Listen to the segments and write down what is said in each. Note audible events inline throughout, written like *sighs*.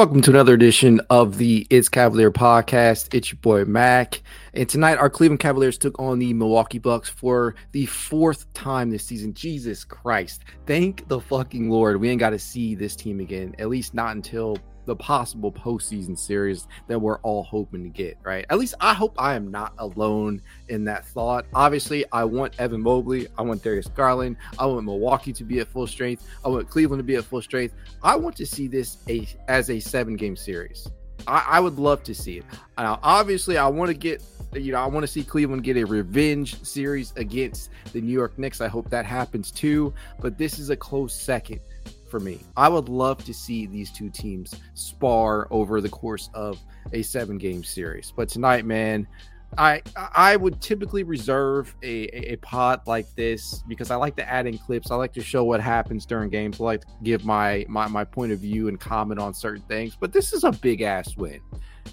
Welcome to another edition of the It's Cavalier podcast. It's your boy Mac. And tonight, our Cleveland Cavaliers took on the Milwaukee Bucks for the fourth time this season. Jesus Christ. Thank the fucking Lord. We ain't got to see this team again, at least not until the possible postseason series that we're all hoping to get, right? At least I hope I am not alone in that thought. Obviously, I want Evan Mobley, I want Darius Garland, I want Milwaukee to be at full strength, I want Cleveland to be at full strength. I want to see this a, as a seven game series. I, I would love to see it. Now, obviously, I want to get you know, I want to see Cleveland get a revenge series against the New York Knicks. I hope that happens too. But this is a close second for me. I would love to see these two teams spar over the course of a seven game series. But tonight, man, I I would typically reserve a, a, like this because I like to add in clips. I like to show what happens during games. I like to give my my, my point of view and comment on certain things. But this is a big ass win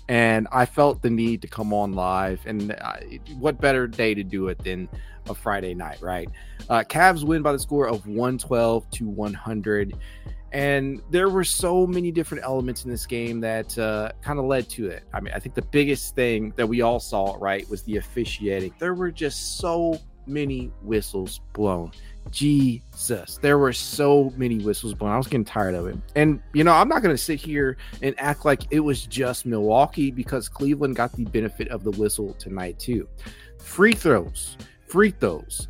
and I felt the need to come on live. And I, what better day to do it than a Friday night, right? Uh, Cavs win by the score of 112 to 100. And there were so many different elements in this game that uh, kind of led to it. I mean, I think the biggest thing that we all saw, right, was the officiating. There were just so many whistles blown. Jesus, there were so many whistles blown. I was getting tired of it. And, you know, I'm not going to sit here and act like it was just Milwaukee because Cleveland got the benefit of the whistle tonight, too. Free throws, free throws.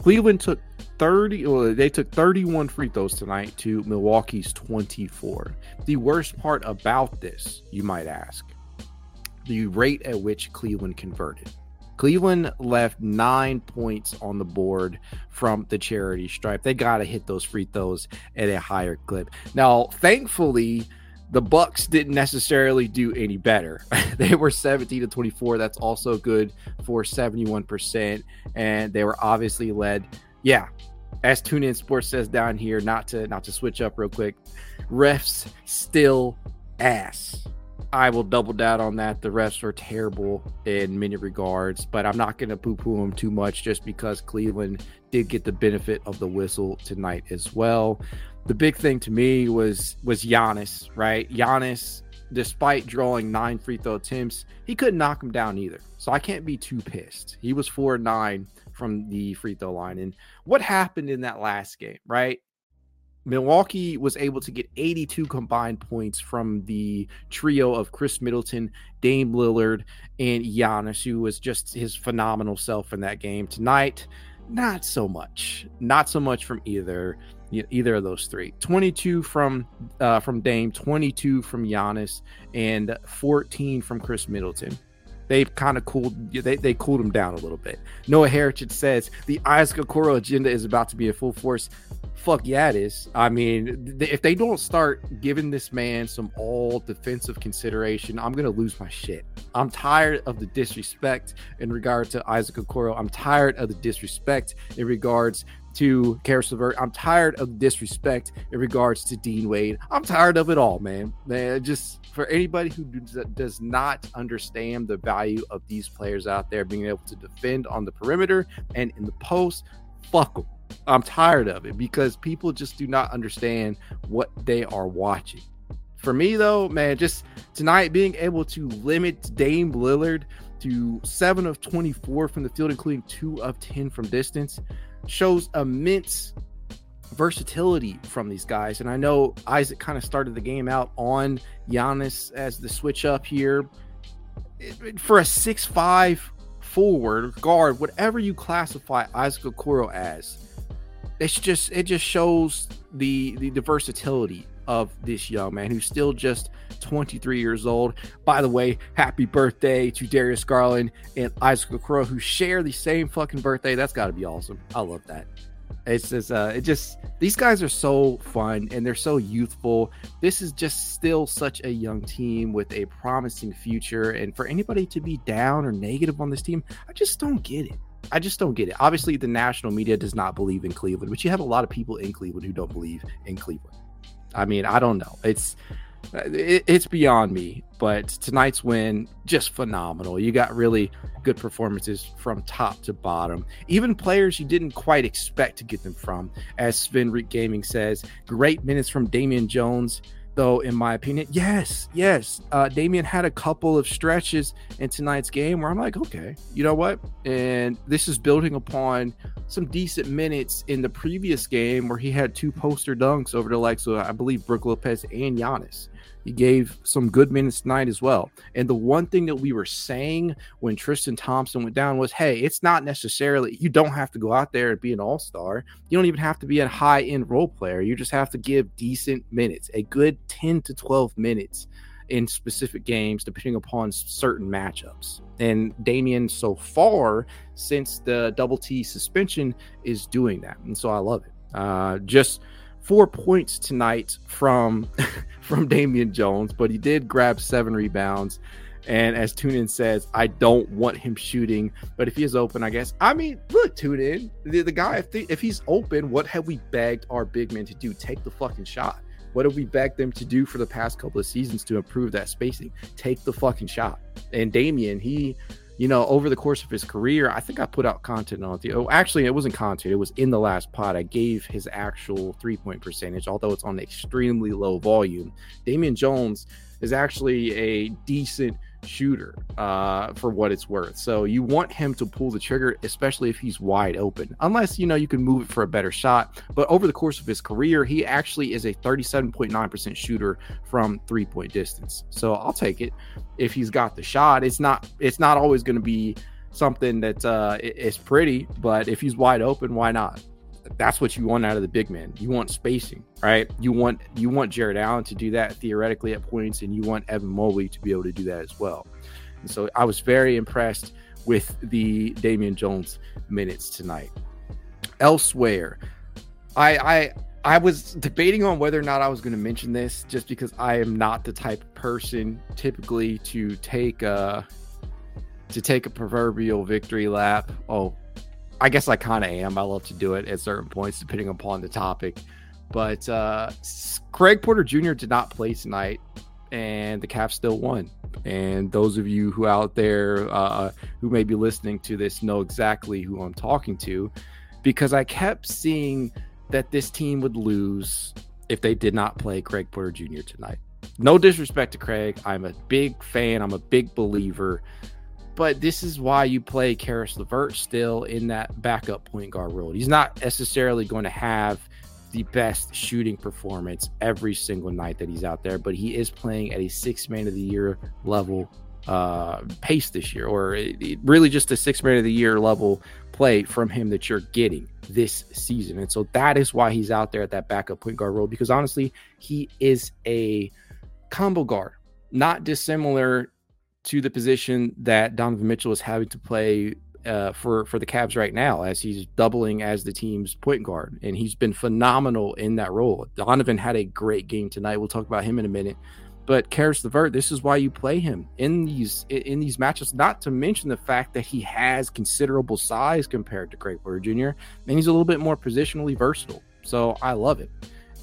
Cleveland took 30, well, they took 31 free throws tonight to Milwaukee's 24. The worst part about this, you might ask, the rate at which Cleveland converted. Cleveland left nine points on the board from the charity stripe. They got to hit those free throws at a higher clip. Now, thankfully, the Bucks didn't necessarily do any better. *laughs* they were 17 to 24. That's also good for 71%. And they were obviously led. Yeah. As Tune In Sports says down here, not to not to switch up real quick. Refs still ass. I will double down on that. The refs are terrible in many regards, but I'm not going to poo poo them too much just because Cleveland did get the benefit of the whistle tonight as well. The big thing to me was was Giannis, right? Giannis, despite drawing nine free throw attempts, he couldn't knock him down either. So I can't be too pissed. He was four nine from the free throw line. And what happened in that last game, right? Milwaukee was able to get 82 combined points from the trio of Khris Middleton, Dame Lillard, and Giannis, who was just his phenomenal self in that game. Tonight, not so much. Not so much from either either of those three. 22 from uh, from Dame, 22 from Giannis, and 14 from Khris Middleton they've kind of cooled they, they cooled him down a little bit. Noah Heritage says the Isaac Okoro agenda is about to be in full force. Fuck yeah, it is. I mean, th- if they don't start giving this man some all defensive consideration, I'm gonna lose my shit. I'm tired of the disrespect in regard to Isaac Okoro. I'm tired of the disrespect in regards to Caris LeVert. I'm tired of disrespect in regards to Dean Wade. I'm tired of it all, man. Man, just for anybody who does not understand the value of these players out there being able to defend on the perimeter and in the post, fuck them. I'm tired of it because people just do not understand what they are watching. For me, though, man, just tonight being able to limit Dame Lillard to seven of 24 from the field, including two of 10 from distance, shows immense versatility from these guys. And I know Isaac kind of started the game out on Giannis as the switch up here. For a six-five forward guard, whatever you classify Isaac Okoro as, it's just it just shows the, the the versatility of this young man who's still just 23 years old. By the way, happy birthday to Darius Garland and Isaac Okoro who share the same fucking birthday. That's got to be awesome. I love that. It's just, uh, it just, these guys are so fun and they're so youthful. This is just still such a young team with a promising future. And for anybody to be down or negative on this team, I just don't get it. I just don't get it. Obviously, the national media does not believe in Cleveland, but you have a lot of people in Cleveland who don't believe in Cleveland. I mean, I don't know. It's uh, it, it's beyond me. But tonight's win just phenomenal. You got really good performances from top to bottom. Even players you didn't quite expect to get them from, as Sven Reek Gaming says. Great minutes from Damian Jones. Though, in my opinion. Yes, yes. Uh, Damian had a couple of stretches in tonight's game where I'm like, okay, you know what? And this is building upon some decent minutes in the previous game where he had two poster dunks over the likes of, I believe, Brook Lopez and Giannis. He gave some good minutes tonight as well. And the one thing that we were saying when Tristan Thompson went down was, hey, it's not necessarily, you don't have to go out there and be an all star. You don't even have to be a high end role player. You just have to give decent minutes, a good 10 to 12 minutes in specific games, depending upon certain matchups. And Damian, so far, since the double T suspension, is doing that. And so I love it. Uh, just four points tonight from *laughs* from Damian Jones, but he did grab seven rebounds. And as TuneIn says, I don't want him shooting, but if he is open, I guess. I mean, look, TuneIn, the, the guy, if, if he's open, what have we begged our big men to do? Take the fucking shot. What have we begged them to do for the past couple of seasons to improve that spacing? Take the fucking shot. And Damian, he you know, over the course of his career, I think I put out content on the. Oh, actually, it wasn't content. It was in the last pod. I gave his actual three point percentage, although it's on extremely low volume. Damian Jones is actually a decent shooter uh, for what it's worth. So you want him to pull the trigger, especially if he's wide open, unless you know you can move it for a better shot. But over the course of his career, he actually is a 37.9% shooter from three point distance. So I'll take it if he's got the shot. It's not it's not always going to be something that uh, is pretty, but if he's wide open, why not? That's what you want out of the big man. You want spacing, right? You want you want Jarrett Allen to do that theoretically at points, and you want Evan Mobley to be able to do that as well. And so I was very impressed with the Damian Jones minutes tonight. Elsewhere, I I I was debating on whether or not I was going to mention this, just because I am not the type of person typically to take a to take a proverbial victory lap. Oh, I guess I kind of am. I love to do it at certain points, depending upon the topic. But uh, Craig Porter Jr. did not play tonight, and the Cavs still won. And those of you who out there uh, who may be listening to this know exactly who I'm talking to, because I kept seeing that this team would lose if they did not play Craig Porter Jr. tonight. No disrespect to Craig, I'm a big fan. I'm a big believer but this is why you play Caris LeVert still in that backup point guard role. He's not necessarily going to have the best shooting performance every single night that he's out there, but he is playing at a six man of the year level uh, pace this year, or it, it really just a six man of the year level play from him that you're getting this season. And so that is why he's out there at that backup point guard role, because honestly, he is a combo guard, not dissimilar to the position that Donovan Mitchell is having to play uh, for for the Cavs right now, as he's doubling as the team's point guard, and he's been phenomenal in that role. Donovan had a great game tonight. We'll talk about him in a minute. But Caris LeVert, this is why you play him in these in these matches. Not to mention the fact that he has considerable size compared to Craig Porter Jr. and he's a little bit more positionally versatile. So I love it.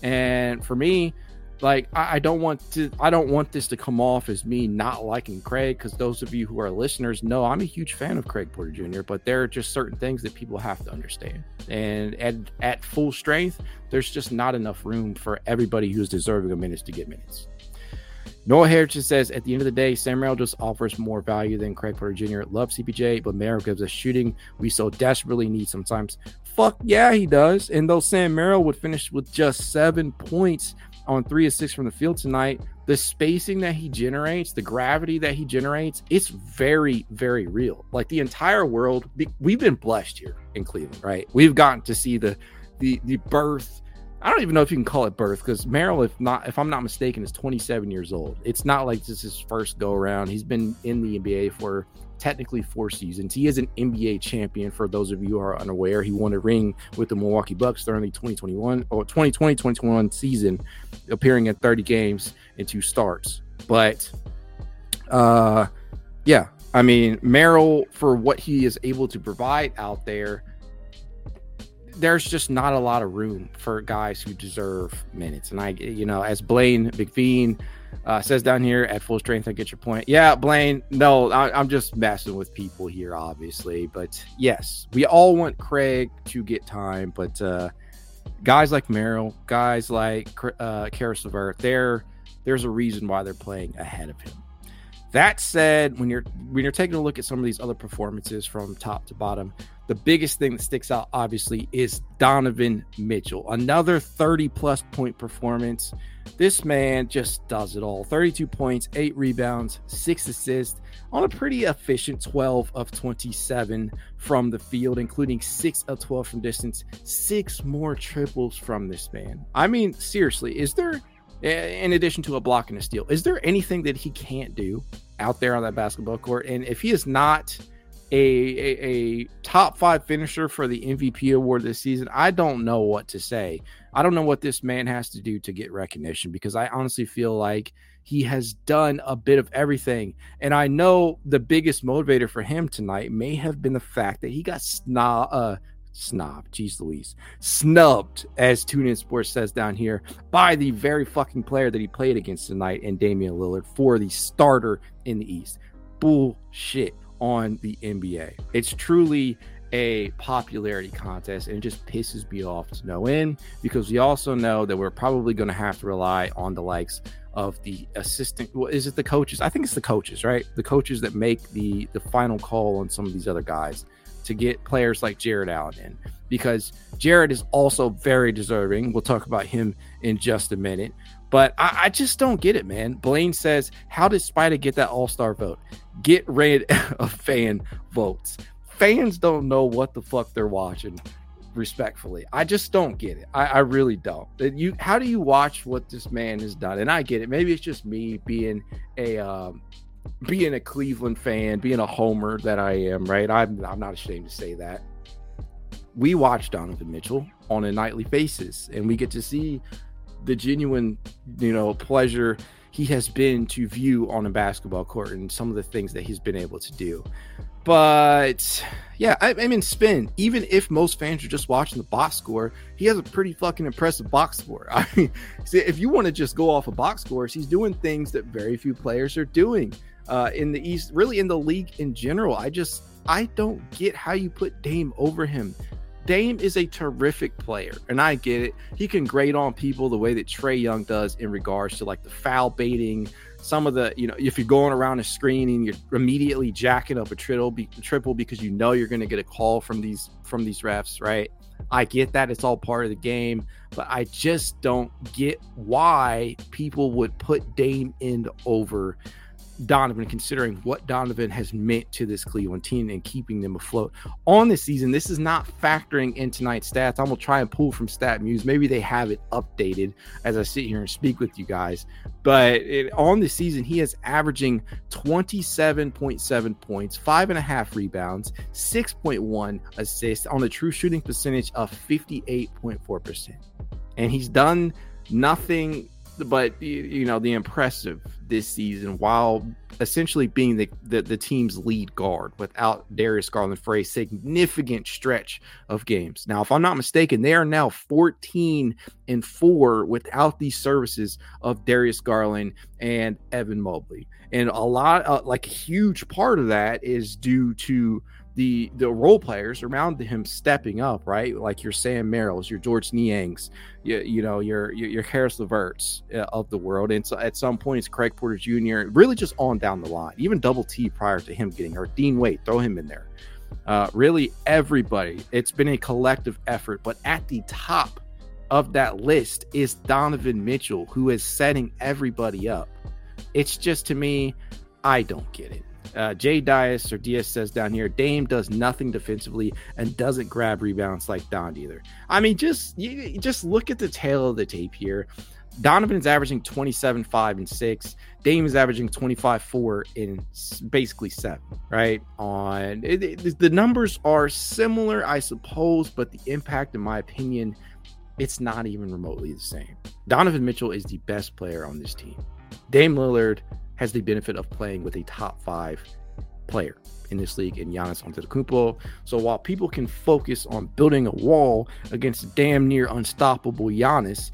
And for me, like I, I, don't want to i don't want this to come off as me not liking craig because those of you who are listeners know i'm a huge fan of craig porter jr but there are just certain things that people have to understand and at, at full strength there's just not enough room for everybody who's deserving of minutes to get minutes Noah Heritage says, at the end of the day, Sam Merrill just offers more value than Craig Porter Jr. Love CPJ, but Merrill gives us shooting we so desperately need sometimes. Fuck yeah, he does. And though Sam Merrill would finish with just seven points, on three of six from the field tonight, the spacing that he generates, the gravity that he generates, it's very, very real. Like the entire world, we've been blessed here in Cleveland, right? We've gotten to see the the the birth. I don't even know if you can call it birth because Merrill, if not, if I'm not mistaken, is 27 years old. It's not like this is his first go around. He's been in the NBA for technically four seasons. He is an NBA champion. For those of you who are unaware, he won a ring with the Milwaukee Bucks during the 2021 or 2020 2021 season, appearing in 30 games and two starts. But, uh, yeah, I mean, Merrill, for what he is able to provide out there, there's just not a lot of room for guys who deserve minutes. And I, you know, as Blaine McVean uh, says down here at full strength, I get your point. Yeah, Blaine. No, I, am just messing with people here, obviously. But yes, we all want Craig to get time, but uh, guys like Merrill, guys like uh, Caris LeVert, they're there's a reason why they're playing ahead of him. That said, when you're when you're taking a look at some of these other performances from top to bottom, the biggest thing that sticks out obviously is Donovan Mitchell. Another 30 plus point performance. This man just does it all. 32 points, 8 rebounds, 6 assists on a pretty efficient 12 of 27 from the field, including 6 of 12 from distance, 6 more triples from this man. I mean, seriously, is there in addition to a block and a steal. Is there anything that he can't do out there on that basketball court? And if he is not a, a, a, top five finisher for the MVP award this season, I don't know what to say. I don't know what this man has to do to get recognition because I honestly feel like he has done a bit of everything. And I know the biggest motivator for him tonight may have been the fact that he got snob, uh, snob, jeez Louise, snubbed, as TuneIn Sports says down here, by the very fucking player that he played against tonight and Damian Lillard for the starter in the East. Bullshit on the NBA. It's truly a popularity contest and it just pisses me off to no end because we also know that we're probably going to have to rely on the likes of the assistant well is it the coaches? I think it's the coaches right? The coaches that make the the final call on some of these other guys to get players like Jarrett Allen in because Jared is also very deserving. We'll talk about him in just a minute. But I, I just don't get it, man. Blaine says, How did Spida get that all star vote? Get rid *laughs* of fan votes. Fans don't know what the fuck they're watching, respectfully. I just don't get it. I, I really don't. You how do you watch what this man has done? And I get it. Maybe it's just me being a um, being a Cleveland fan, being a homer that I am, right? I'm I'm not ashamed to say that. We watch Donovan Mitchell on a nightly basis, and we get to see the genuine, you know, pleasure he has been to view on a basketball court and some of the things that he's been able to do. But yeah, I, I mean, spin. Even if most fans are just watching the box score, he has a pretty fucking impressive box score. *laughs* I mean, see, if you want to just go off of box scores, he's doing things that very few players are doing uh, in the East, really in the league in general. I just I don't get how you put Dame over him. Dame is a terrific player, and I get it. He can grade on people the way that Trae Young does in regards to like the foul baiting, some of the you know if you're going around a screen and you're immediately jacking up a triple, triple because you know you're going to get a call from these from these refs, right? I get that it's all part of the game, but I just don't get why people would put Dame in over Donovan, considering what Donovan has meant to this Cleveland team and keeping them afloat on this season. This is not factoring in tonight's stats. I'm gonna try and pull from StatMuse. Maybe they have it updated as I sit here and speak with you guys. But it, on the season, he is averaging 27.7 points, five and a half rebounds, 6.1 assists on a true shooting percentage of 58.4%. And he's done nothing but you know the impressive this season while essentially being the, the, the team's lead guard without Darius Garland for a significant stretch of games. Now, if I'm not mistaken, they are now 14 and 4 without the services of Darius Garland and Evan Mobley. And a lot uh, like a huge part of that is due to the the role players around him stepping up, right? Like your Sam Merrills, your Georges Niangs, you, you know, your, your, your Caris LeVerts uh, of the world. And so at some points, Craig Porter Jr., really just on down the line, even double T prior to him getting hurt. Dean Wade, throw him in there. Uh, really, everybody. It's been a collective effort, but at the top of that list is Donovan Mitchell, who is setting everybody up. It's just to me, I don't get it. Uh, Jay Dias or Diaz says down here, Dame does nothing defensively and doesn't grab rebounds like Don either. I mean, just you, just look at the tail of the tape here. Donovan is averaging 27, 5, and 6. Dame is averaging 25, 4, and basically 7, right? On it, it, the numbers are similar, I suppose, but the impact, in my opinion, it's not even remotely the same. Donovan Mitchell is the best player on this team. Dame Lillard has the benefit of playing with a top five player in this league in Giannis Antetokounmpo. So while people can focus on building a wall against damn near unstoppable Giannis,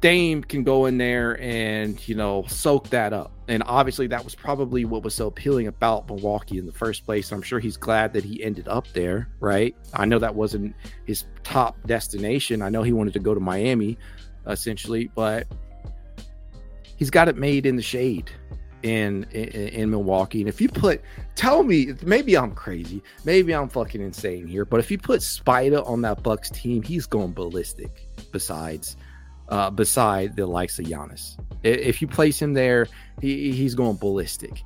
Dame can go in there and you know soak that up. And obviously that was probably what was so appealing about Milwaukee in the first place. I'm sure he's glad that he ended up there, right? I know that wasn't his top destination. I know he wanted to go to Miami essentially, but he's got it made in the shade in, in, in Milwaukee. And if you put, tell me, maybe I'm crazy, maybe I'm fucking insane here, but if you put Spida on that Bucks team, he's going ballistic. Besides, uh, beside the likes of Giannis, if you place him there, he, he's going ballistic.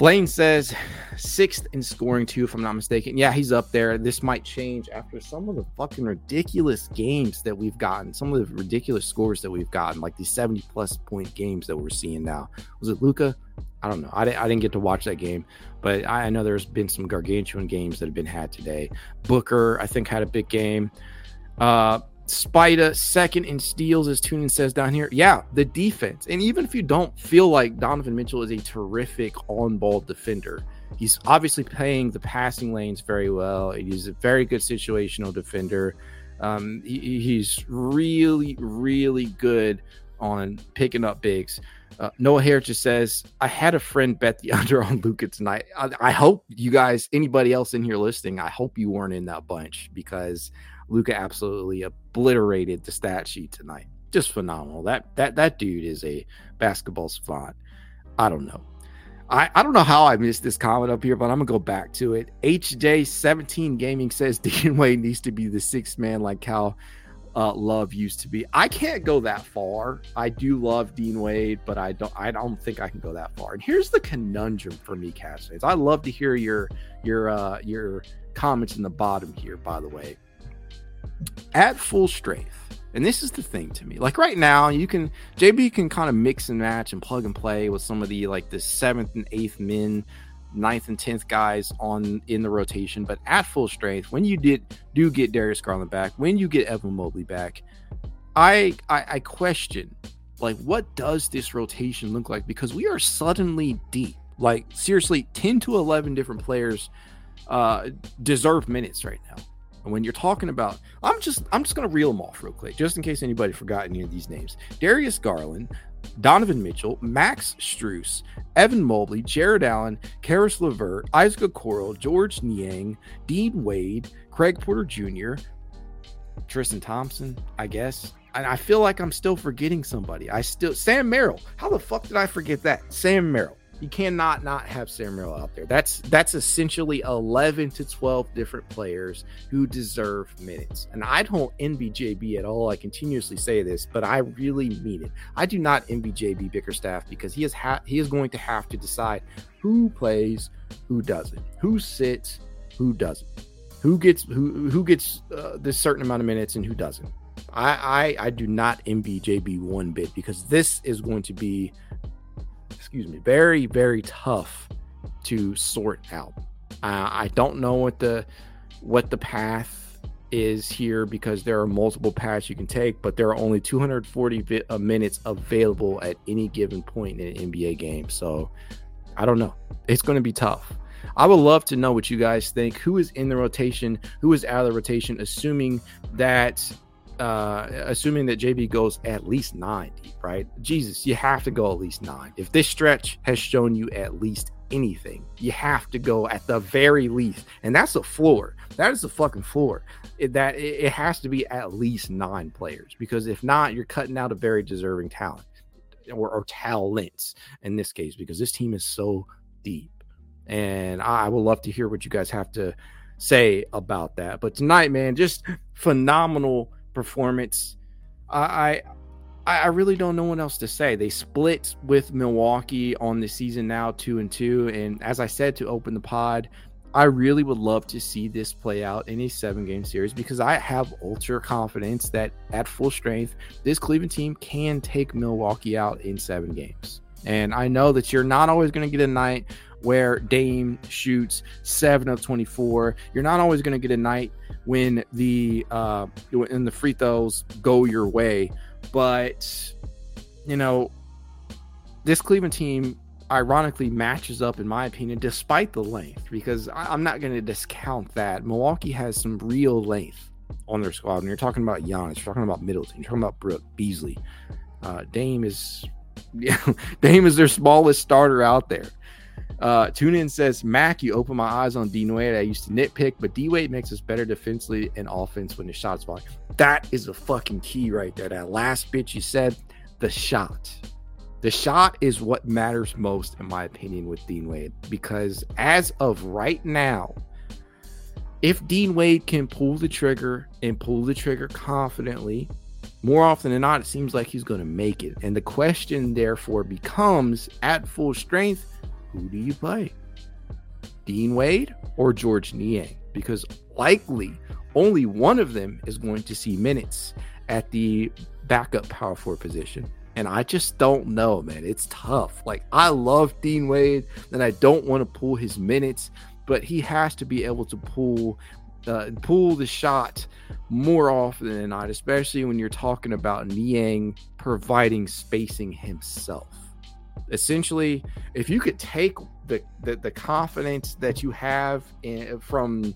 Blaine says sixth in scoring too, if I'm not mistaken. Yeah, he's up there. This might change after some of the fucking ridiculous games that we've gotten, some of the ridiculous scores that we've gotten, like these 70 plus point games that we're seeing now. Was it Luka? I don't know. I didn't, I didn't get to watch that game, but I know there's been some gargantuan games that have been had today. Booker, I think, had a big game. Uh, Spida second in steals, as Tunin says down here. Yeah, the defense. And even if you don't feel like Donovan Mitchell is a terrific on ball defender, he's obviously playing the passing lanes very well. He's a very good situational defender. Um, he, he's really, really good on picking up bigs. Uh, Noah Hare just says, I had a friend bet the *laughs* under on Luka tonight. I, I, hope you guys, anybody else in here listening, I hope you weren't in that bunch because Luka absolutely obliterated the stat sheet tonight. Just phenomenal. That that that dude is a basketball savant. I don't know. I, I don't know how I missed this comment up here, but I'm gonna go back to it. HJ17 Gaming says *laughs* Dean Wade needs to be the sixth man like how uh, Love used to be. I can't go that far. I do love Dean Wade, but I don't. I don't think I can go that far. And here's the conundrum for me, Cash. I love to hear your your uh, your comments in the bottom here. By the way, at full strength. And this is the thing to me. Like right now, you can JB can kind of mix and match and plug and play with some of the like the seventh and eighth men, ninth and tenth guys on in the rotation. But at full strength, when you did do get Darius Garland back, when you get Evan Mobley back, I, I, I question like what does this rotation look like? Because we are suddenly deep. Like seriously, 10 to 11 different players uh deserve minutes right now. And when you're talking about, I'm just I'm just gonna reel them off real quick, just in case anybody forgot any of these names. Darius Garland, Donovan Mitchell, Max Strus, Evan Mobley, Jarrett Allen, Caris LeVert, Isaac Okoro, Georges Niang, Dean Wade, Craig Porter Jr., Tristan Thompson, I guess. And I feel like I'm still forgetting somebody. I still Sam Merrill. How the fuck did I forget that? Sam Merrill. You cannot not have Sam Merrill out there. That's that's essentially 11 to 12 different players who deserve minutes. And I don't envy JB at all. I continuously say this, but I really mean it. I do not envy JB Bickerstaff because he is ha- he is going to have to decide who plays, who doesn't, who sits, who doesn't, who gets who who gets uh, this certain amount of minutes and who doesn't. I, I I do not envy JB one bit because this is going to be excuse me, very, very tough to sort out. Uh, I don't know what the what the path is here because there are multiple paths you can take, but there are only 240 vi- uh, minutes available at any given point in an NBA game. So I don't know. It's going to be tough. I would love to know what you guys think. Who is in the rotation? Who is out of the rotation? Assuming that uh, assuming that JB goes at least nine deep, right? Jesus, you have to go at least nine. If this stretch has shown you at least anything, you have to go at the very least, and that's a floor. That is the fucking floor. It, that it, it has to be at least nine players because if not, you're cutting out a very deserving talent or, or talents in this case because this team is so deep. And I, I would love to hear what you guys have to say about that. But tonight, man, just phenomenal performance. I, I I really don't know what else to say. They split with Milwaukee on the season now, two and two. And as I said to open the pod, I really would love to see this play out in a seven game series because I have ultra confidence that at full strength, this Cleveland team can take Milwaukee out in seven games. And I know that you're not always going to get a night where Dame shoots seven of 24. You're not always going to get a night when the uh, when the free throws go your way, but you know this Cleveland team ironically matches up in my opinion despite the length because I, am not going to discount that Milwaukee has some real length on their squad. When you're talking about Giannis, you're talking about Middleton, you're talking about Brook Beasley. Uh, Dame is yeah, *laughs* Dame is their smallest starter out there. Uh, Tune in says, Mac, you open my eyes on D Wade. I used to nitpick, but D Wade makes us better defensively and offense when the shots falling. That is a fucking key right there. That last bit you said, the shot. The shot is what matters most, in my opinion, with Dean Wade, because as of right now, if Dean Wade can pull the trigger and pull the trigger confidently, more often than not, it seems like he's going to make it. And the question, therefore, becomes at full strength, who do you play? Dean Wade or Georges Niang? Because likely only one of them is going to see minutes at the backup power forward position. And I just don't know, man. It's tough. Like, I love Dean Wade, and I don't want to pull his minutes, but he has to be able to pull uh, pull the shot more often than not, especially when you're talking about Niang providing spacing himself. Essentially, if you could take the, the, the confidence that you have in, from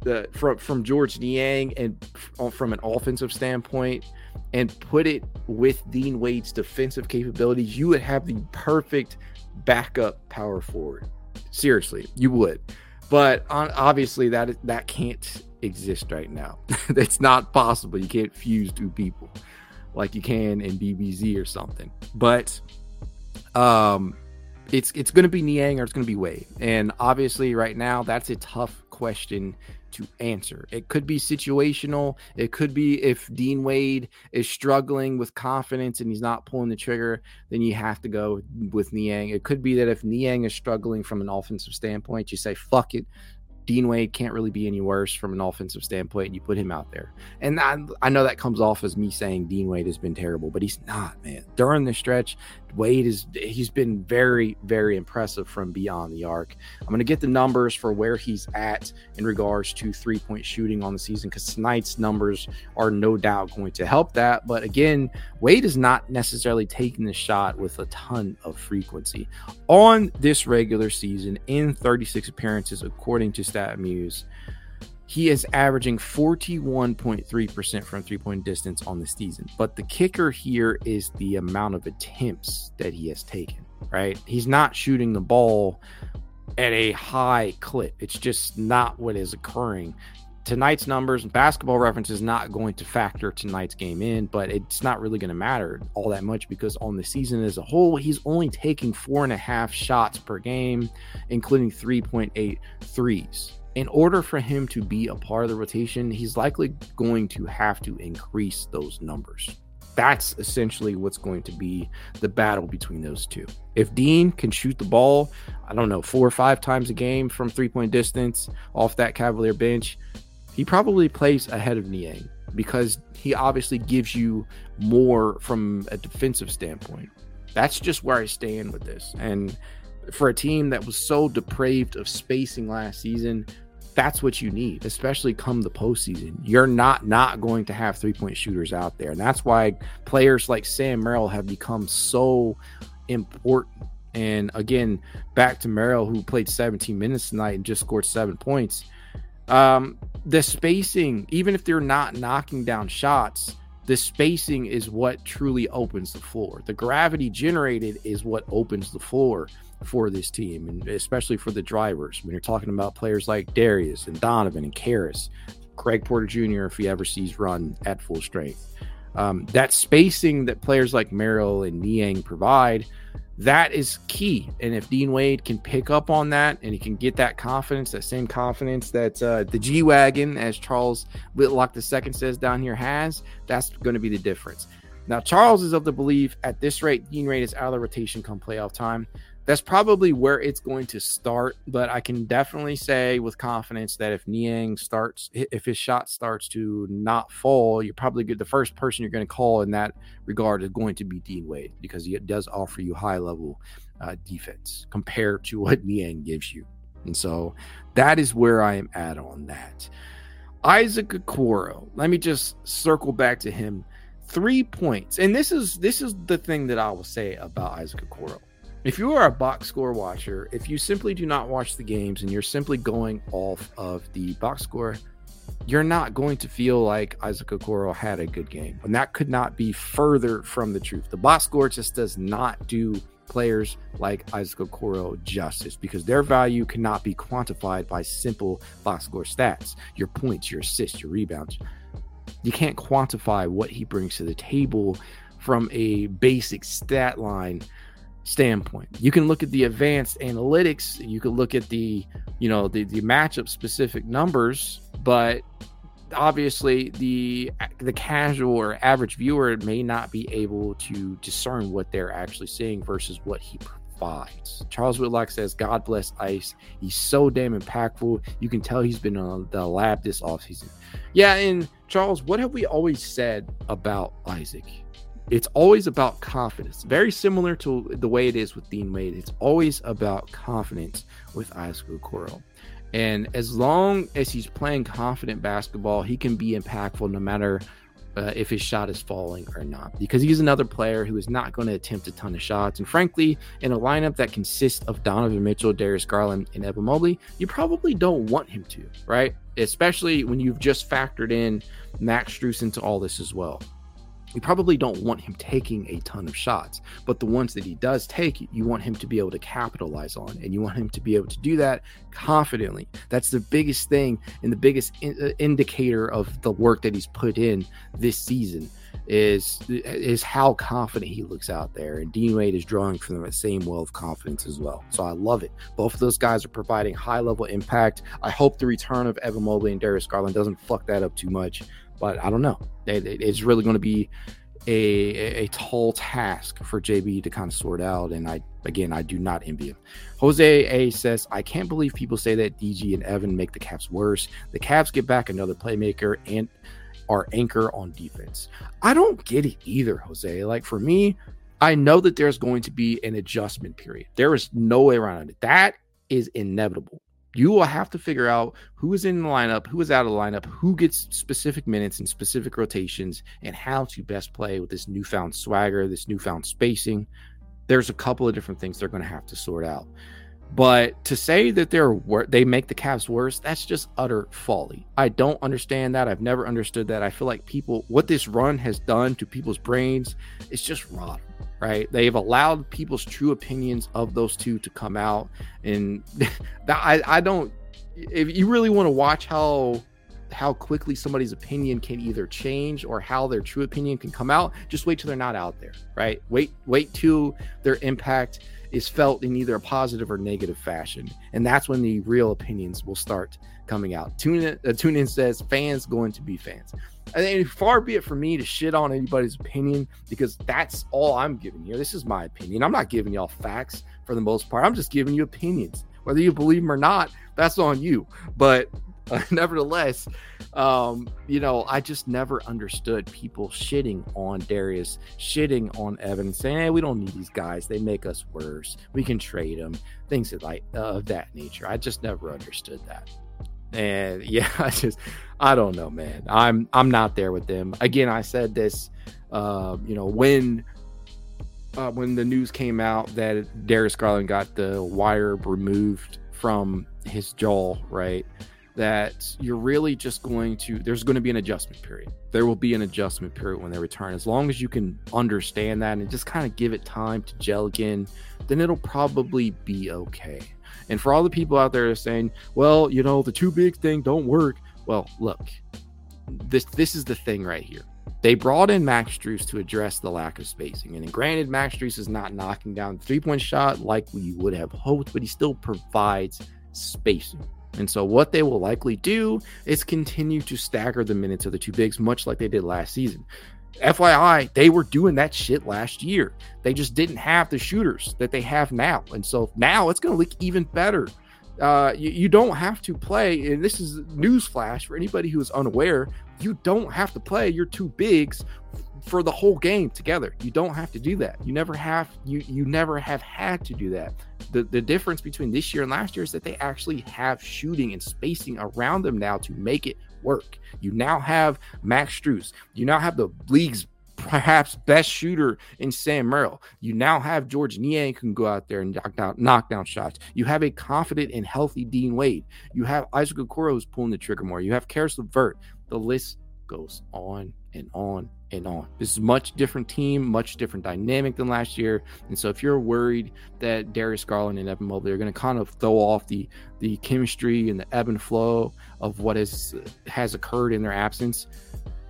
the from from Georges Niang and from an offensive standpoint and put it with Dean Wade's defensive capabilities, you would have the perfect backup power forward. Seriously, you would. But on, obviously that that can't exist right now. *laughs* it's not possible. You can't fuse two people like you can in DBZ or something. But um it's it's going to be Niang or it's going to be Wade. And obviously right now that's a tough question to answer. It could be situational. It could be if Dean Wade is struggling with confidence and he's not pulling the trigger, then you have to go with Niang. It could be that if Niang is struggling from an offensive standpoint, you say, fuck it. Dean Wade can't really be any worse from an offensive standpoint. And you put him out there. And I, I know that comes off as me saying Dean Wade has been terrible, but he's not, man. During the stretch, Wade is he's been very, very impressive from beyond the arc. I'm gonna get the numbers for where he's at in regards to three-point shooting on the season because tonight's numbers are no doubt going to help that. But again, Wade is not necessarily taking the shot with a ton of frequency. On this regular season, in 36 appearances, according to StatMuse, he is averaging 41.3% from three point distance on the season. But the kicker here is the amount of attempts that he has taken, right? He's not shooting the ball at a high clip. It's just not what is occurring. Tonight's numbers, basketball reference is not going to factor tonight's game in, but it's not really going to matter all that much because on the season as a whole, he's only taking four and a half shots per game, including 3.8 threes in order for him to be a part of the rotation, he's likely going to have to increase those numbers. That's essentially what's going to be the battle between those two. If Dean can shoot the ball, I don't know, four or five times a game from three point distance off that Cavalier bench, he probably plays ahead of Niang because he obviously gives you more from a defensive standpoint. That's just where I stand with this. And for a team that was so depraved of spacing last season, that's what you need, especially come the postseason. You're not not going to have three point shooters out there, and that's why players like Sam Merrill have become so important. And again, back to Merrill, who played 17 minutes tonight and just scored seven points. Um, the spacing, even if they're not knocking down shots, the spacing is what truly opens the floor. The gravity generated is what opens the floor for this team, and especially for the drivers. When you're talking about players like Darius and Donovan and Caris, Craig Porter Jr., if he ever sees run at full strength, um, that spacing that players like Merrill and Niang provide, that is key. And if Dean Wade can pick up on that and he can get that confidence, that same confidence that uh, the G Wagon, as Charles Whitlock II says down here, has, that's going to be the difference. Now, Charles is of the belief at this rate, Dean Wade is out of the rotation come playoff time that's probably where it's going to start. But I can definitely say with confidence that if Niang starts, if his shot starts to not fall, you're probably good. The first person you're going to call in that regard is going to be Dean Wade because he does offer you high level uh, defense compared to what *laughs* Niang gives you. And so that is where I am at on that. Isaac Okoro, let me just circle back to him. Three points. And this is this is the thing that I will say about Isaac Okoro if you are a box score watcher, if you simply do not watch the games and you're simply going off of the box score, you're not going to feel like Isaac Okoro had a good game. And that could not be further from the truth. The box score just does not do players like Isaac Okoro justice because their value cannot be quantified by simple box score stats your points, your assists, your rebounds. You can't quantify what he brings to the table from a basic stat line standpoint. You can look at the advanced analytics, you can look at the, you know, the, the matchup specific numbers, but obviously the the casual or average viewer may not be able to discern what they're actually seeing versus what he provides. Charles Whitlock says, God bless Ice. He's so damn impactful. You can tell he's been on the lab this offseason. Yeah, and Charles, what have we always said about Isaac? It's always about confidence. Very similar to the way it is with Dean Wade. It's always about confidence with Isaac Okoro. And as long as he's playing confident basketball, he can be impactful no matter uh, if his shot is falling or not. Because he's another player who is not going to attempt a ton of shots. And frankly, in a lineup that consists of Donovan Mitchell, Darius Garland, and Evan Mobley, you probably don't want him to, right? Especially when you've just factored in Max Strus into all this as well you probably don't want him taking a ton of shots, but the ones that he does take, you want him to be able to capitalize on, and you want him to be able to do that confidently. That's the biggest thing and the biggest in, uh, indicator of the work that he's put in this season is is how confident he looks out there. And Dean Wade is drawing from the same well of confidence as well. So I love it. Both of those guys are providing high level impact. I hope the return of Evan Mobley and Darius Garland doesn't fuck that up too much but I don't know. It, it, it's really going to be a, a tall task for JB to kind of sort out. And I, again, I do not envy him. Jose A says, I can't believe people say that DG and Evan make the Cavs worse. The Cavs get back another playmaker and our anchor on defense. I don't get it either, Jose. Like for me, I know that there's going to be an adjustment period. There is no way around it. That is inevitable you will have to figure out who is in the lineup, who is out of the lineup, who gets specific minutes and specific rotations, and how to best play with this newfound swagger, this newfound spacing. There's a couple of different things they're going to have to sort out. But to say that they're they make the Cavs worse, that's just utter folly. I don't understand that. I've never understood that. I feel like people, what this run has done to people's brains, is just rotten right? They've allowed people's true opinions of those two to come out, and *laughs* I, I don't. If you really want to watch how how quickly somebody's opinion can either change or how their true opinion can come out, just wait till they're not out there, right? Wait, wait till their impact is felt in either a positive or negative fashion, and that's when the real opinions will start coming out. Tune in, uh, tune in says fans going to be fans. And far be it for me to shit on anybody's opinion because that's all I'm giving you. This is my opinion. I'm not giving y'all facts for the most part. I'm just giving you opinions. Whether you believe them or not, that's on you. But *laughs* nevertheless, um, you know, I just never understood people shitting on Darius, shitting on Evan, saying, "Hey, we don't need these guys. They make us worse. We can trade them." Things like uh, of that nature. I just never understood that. And *laughs* yeah, I just I don't know, man. I'm I'm not there with them. Again, I said this uh, you know, when uh, when the news came out that Darius Garland got the wire removed from his jaw, right? That you're really just going to, there's going to be an adjustment period. There will be an adjustment period when they return. As long as you can understand that and just kind of give it time to gel again, then it'll probably be okay. And for all the people out there saying, well, you know, the too big thing don't work. Well, look, this this is the thing right here. They brought in Max Strus to address the lack of spacing. And granted, Max Strus is not knocking down the three-point shot like we would have hoped, but he still provides spacing. And so what they will likely do is continue to stagger the minutes of the two bigs, much like they did last season. FYI, they were doing that shit last year. They just didn't have the shooters that they have now. And so now it's going to look even better. Uh, you, you, don't have to play, and this is newsflash for anybody who is unaware. You don't have to play your two bigs for the whole game together. You don't have to do that. You never have you you never have had to do that. The the difference between this year and last year is that they actually have shooting and spacing around them now to make it work. You now have Max Strus. You now have the league's perhaps best shooter in Sam Merrill. You now have Georges Niang can go out there and knock down, shots. You have a confident and healthy Dean Wade. You have Isaac Okoro who's pulling the trigger more. You have Caris LeVert. The list goes on and on and on. This is much different team, much different dynamic than last year. And so if you're worried that Darius Garland and Evan Mobley are going to kind of throw off the the chemistry and the ebb and flow of what has has occurred in their absence,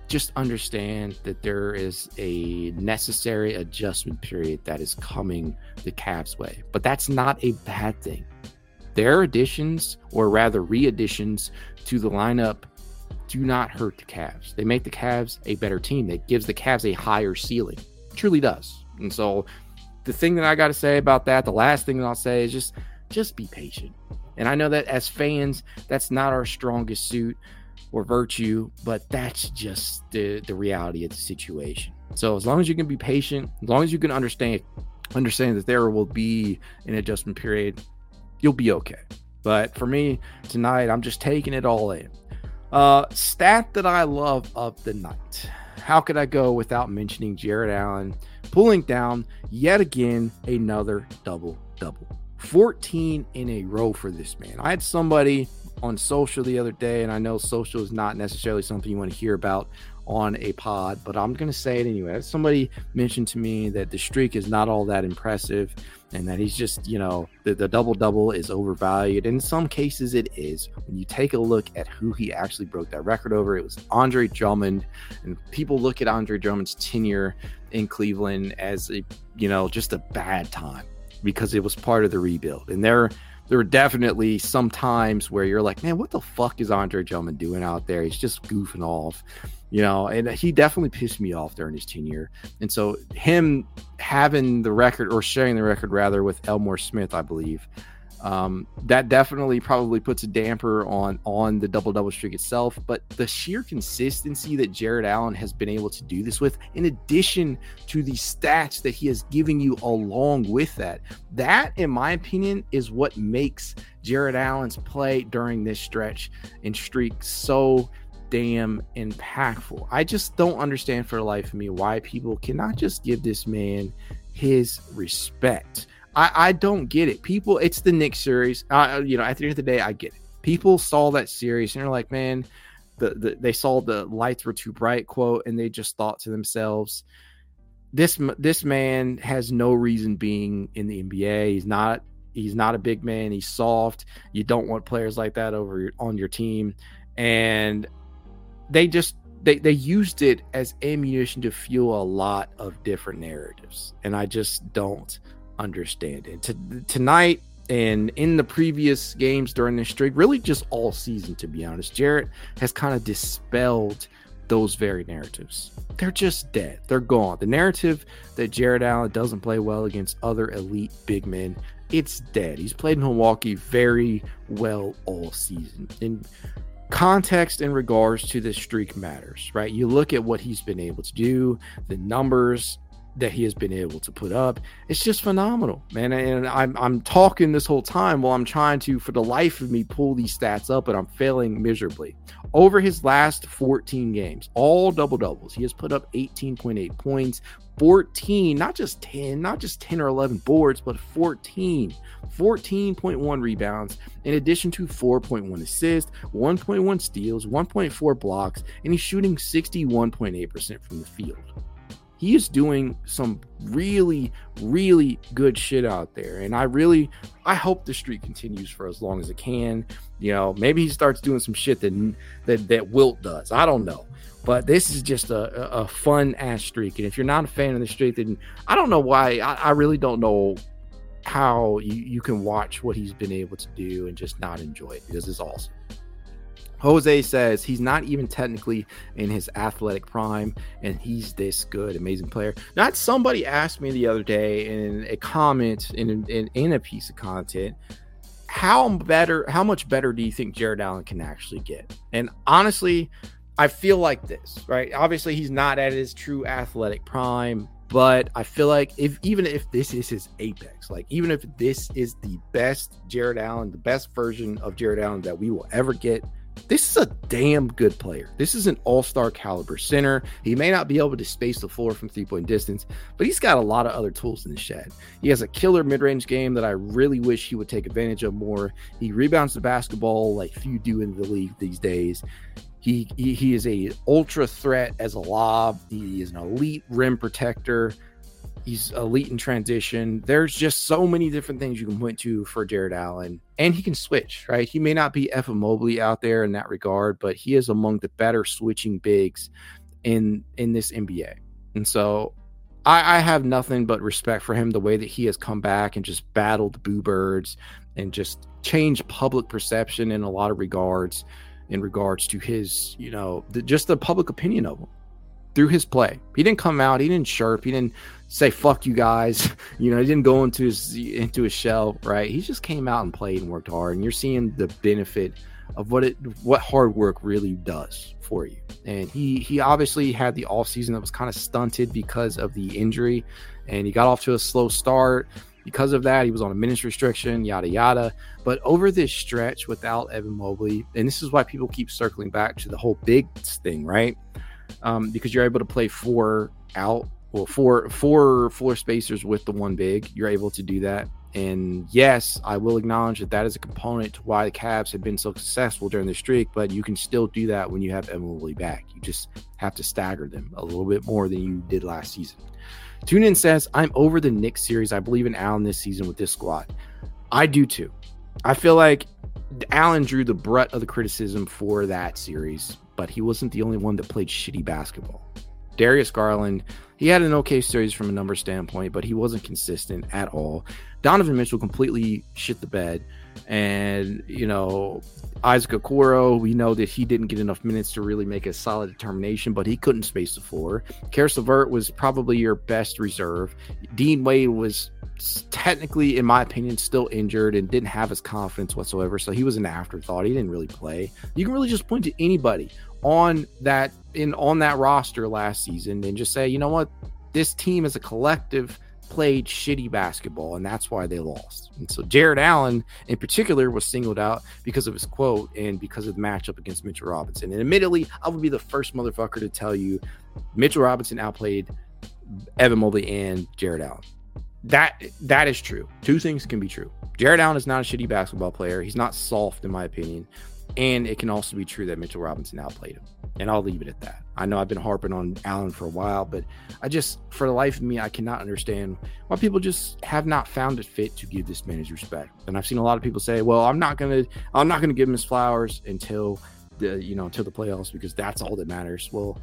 just understand that there is a necessary adjustment period that is coming the Cavs' way. But that's not a bad thing. Their additions, or rather re additions to the lineup, do not hurt the Cavs. They make the Cavs a better team. That gives the Cavs a higher ceiling. It truly does. And so the thing that I got to say about that, the last thing that I'll say is just just be patient. And I know that as fans, that's not our strongest suit or virtue, but that's just the, the reality of the situation. So as long as you can be patient, as long as you can understand understand that there will be an adjustment period, you'll be okay. But for me tonight, I'm just taking it all in. Uh, stat that I love of the night. How could I go without mentioning Jarrett Allen pulling down yet again another double double? 14 in a row for this man. I had somebody on social the other day, and I know social is not necessarily something you want to hear about on a pod, but I'm going to say it anyway. Somebody mentioned to me that the streak is not all that impressive and that he's just, you know, the, the double double is overvalued. In some cases, it is. When you take a look at who he actually broke that record over, it was Andre Drummond. And people look at Andre Drummond's tenure in Cleveland as, a, you know, just a bad time because it was part of the rebuild. And there, there were definitely some times where you're like, man, what the fuck is Andre Drummond doing out there? He's just goofing off, you know. And he definitely pissed me off during his tenure. And so him having the record or sharing the record rather with Elmore Smith, I believe, um, that definitely probably puts a damper on on the double double streak itself. But the sheer consistency that Jarrett Allen has been able to do this with, in addition to the stats that he has given you along with that, that in my opinion is what makes Jarrett Allen's play during this stretch and streak so damn impactful. I just don't understand for the life of me why people cannot just give this man his respect. I, I don't get it. People, it's the Knicks series. Uh, you know, at the end of the day, I get it. People saw that series and they're like, man, the, the they saw the lights were too bright quote, and they just thought to themselves, this this man has no reason being in the NBA. He's not he's not a big man. He's soft. You don't want players like that over your, on your team, and they just they they used it as ammunition to fuel a lot of different narratives, and I just don't understand tonight and in the previous games during this streak, really just all season, to be honest, Jarrett has kind of dispelled those very narratives. They're just dead. They're gone. The narrative that Jarrett Allen doesn't play well against other elite big men, it's dead. He's played in Milwaukee very well all season. In context in regards to this streak matters, right? You look at what he's been able to do, the numbers, that he has been able to put up. It's just phenomenal, man. And I'm I'm talking this whole time while I'm trying to, for the life of me, pull these stats up, and I'm failing miserably. Over his last 14 games, all double doubles, he has put up 18.8 points, 14, not just 10, not just 10 or 11 boards, but 14, 14.1 rebounds, in addition to 4.1 assists, 1.1 steals, 1.4 blocks, and he's shooting 61.8% from the field he is doing some really really good shit out there. And i really i hope the streak continues for as long as it can. You know maybe he starts doing some shit that that, that Wilt does. I don't know. But this is just a, a fun ass streak. And if you're not a fan of the streak then i don't know why. I, I really don't know how you, you can watch what he's been able to do and just not enjoy it because it's awesome Jose says he's not even technically in his athletic prime, and he's this good, amazing player. Not somebody asked me the other day in a comment in, in, in a piece of content, how better, how much better do you think Jarrett Allen can actually get? And honestly, I feel like this, right? Obviously, he's not at his true athletic prime, but I feel like if even if this is his apex, like even if this is the best Jarrett Allen, the best version of Jarrett Allen that we will ever get this is a damn good player. This is an all star caliber center. He may not be able to space the floor from three point distance, but he's got a lot of other tools in the shed. He has a killer mid range game that I really wish he would take advantage of more. He rebounds the basketball like few do in the league these days. He, he, he is a ultra threat as a lob. He is an elite rim protector. He's elite in transition. There's just so many different things you can point to for Jarrett Allen. And he can switch, right? He may not be Evan Mobley out there in that regard, but he is among the better switching bigs in in this NBA. And so I, I have nothing but respect for him the way that he has come back and just battled the Boo Birds and just changed public perception in a lot of regards in regards to his, you know, the, just the public opinion of him through his play. He didn't come out, he didn't chirp, he didn't say fuck you guys. *laughs* You know, he didn't go into his into his shell, right? He just came out and played and worked hard and you're seeing the benefit of what it what hard work really does for you. And he he obviously had the off season that was kind of stunted because of the injury and he got off to a slow start. Because of that, he was on a minutes restriction, yada yada. But over this stretch without Evan Mobley, and this is why people keep circling back to the whole big thing, right? Um, because you're able to play four out, well, four four floor spacers with the one big. You're able to do that and yes, I will acknowledge that that is a component to why the Cavs have been so successful during the streak, but you can still do that when you have Emily back. You just have to stagger them a little bit more than you did last season. Tune in says, I'm over the Knicks series. I believe in Allen this season with this squad. I do too. I feel like Allen drew the brunt of the criticism for that series, but he wasn't the only one that played shitty basketball. Darius Garland, he had an okay series from a number standpoint, but he wasn't consistent at all. Donovan Mitchell completely shit the bed. And, you know, Isaac Okoro, we know that he didn't get enough minutes to really make a solid determination, but he couldn't space the floor. Caris LeVert was probably your best reserve. Dean Wade was technically, in my opinion, still injured and didn't have his confidence whatsoever. So he was an afterthought. He didn't really play. You can really just point to anybody on that in on that roster last season and just say, you know what, this team as a collective played shitty basketball and that's why they lost. And so Jarrett Allen in particular was singled out because of his quote and because of the matchup against Mitchell Robinson. And admittedly, I would be the first motherfucker to tell you Mitchell Robinson outplayed Evan Mobley and Jarrett Allen. That that is true. Two things can be true. Jarrett Allen is not a shitty basketball player. He's not soft in my opinion. And it can also be true that Mitchell Robinson outplayed him. And I'll leave it at that. I know I've been harping on Allen for a while, but I just, for the life of me, I cannot understand why people just have not found it fit to give this man his respect. And I've seen a lot of people say, "Well, I'm not gonna, I'm not gonna give him his flowers until the, you know, until the playoffs because that's all that matters." Well,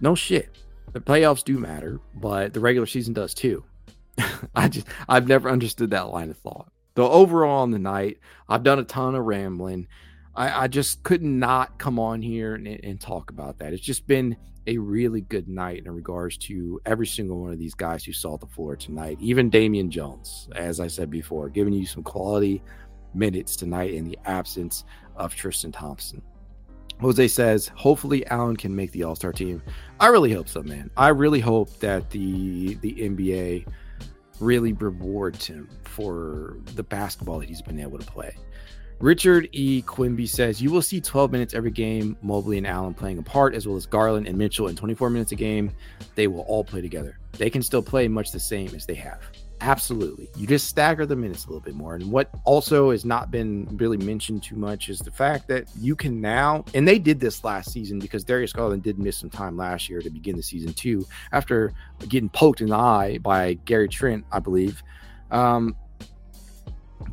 no shit. The playoffs do matter, but the regular season does too. *laughs* I just, I've never understood that line of thought. Though overall on the night, I've done a ton of rambling. I, I just could not come on here and, and, talk about that. It's just been a really good night in regards to every single one of these guys who saw the floor tonight. Even Damian Jones, as I said before, giving you some quality minutes tonight in the absence of Tristan Thompson. Jose says, hopefully Allen can make the All Star team. I really hope so, man. I really hope that the the NBA really rewards him for the basketball that he's been able to play. Richard E. Quimby says you will see 12 minutes every game, Mobley and Allen playing apart, as well as Garland and Mitchell in 24 minutes a game. They will all play together. They can still play much the same as they have. Absolutely. You just stagger the minutes a little bit more. And what also has not been really mentioned too much is the fact that you can now, and they did this last season because Darius Garland did miss some time last year to begin the season too, after getting poked in the eye by Gary Trent, I believe. Um,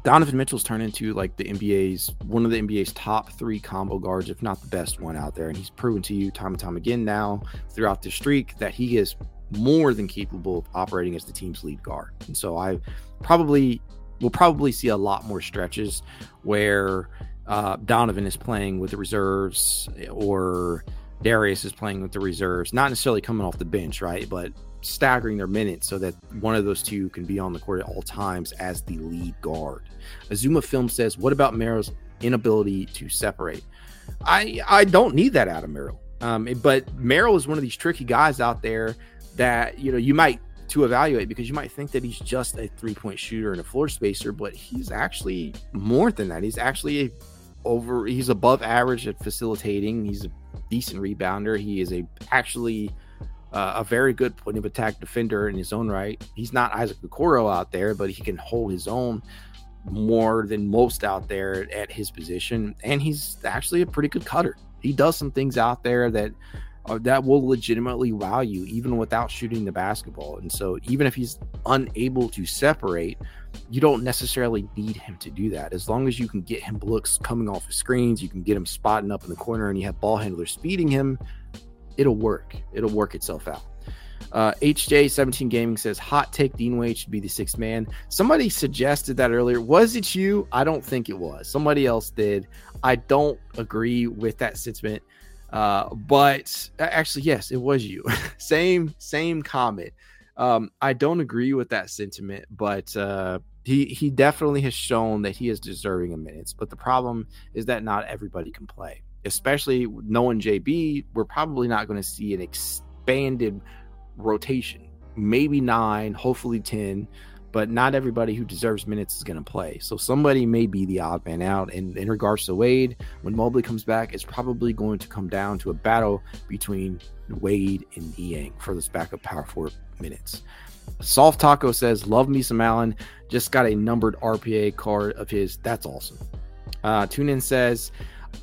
Donovan Mitchell's turned into like the NBA's one of the NBA's top three combo guards, if not the best one out there. And he's proven to you time and time again now throughout the streak that he is more than capable of operating as the team's lead guard. And so I probably will probably see a lot more stretches where uh, Donovan is playing with the reserves or Darius is playing with the reserves, not necessarily coming off the bench, right? But staggering their minutes so that one of those two can be on the court at all times as the lead guard. Azuma Film says, "What about Merrill's inability to separate?" I I don't need that out of Merrill. Um, but Merrill is one of these tricky guys out there that you know you might to evaluate because you might think that he's just a three point shooter and a floor spacer, but he's actually more than that. He's actually a over he's above average at facilitating. He's a decent rebounder. He is a actually a very good point of attack defender in his own right. He's not Isaac Okoro out there, but he can hold his own more than most out there at his position. And he's actually a pretty good cutter. He does some things out there that uh, that will legitimately wow you, even without shooting the basketball. And so, even if he's unable to separate, you don't necessarily need him to do that. As long as you can get him looks coming off the screens, you can get him spotting up in the corner, and you have ball handlers feeding him it'll work. It'll work itself out. Uh, HJ17 Gaming says hot take Dean Wade should be the sixth man. Somebody suggested that earlier. Was it you? I don't think it was. Somebody else did. I don't agree with that sentiment. Uh, but actually, yes, it was you. *laughs* same, same comment. Um, I don't agree with that sentiment, but uh, he he definitely has shown that he is deserving of minutes. But the problem is that not everybody can play, especially knowing JB. We're probably not going to see an expanded rotation, maybe nine, hopefully ten but not everybody who deserves minutes is going to play. So somebody may be the odd man out. And in regards to Wade, when Mobley comes back, it's probably going to come down to a battle between Wade and Niang for this backup power forward minutes. Soft Taco says, Love me some Allen. Just got a numbered RPA card of his. That's awesome. Uh, Tune in says,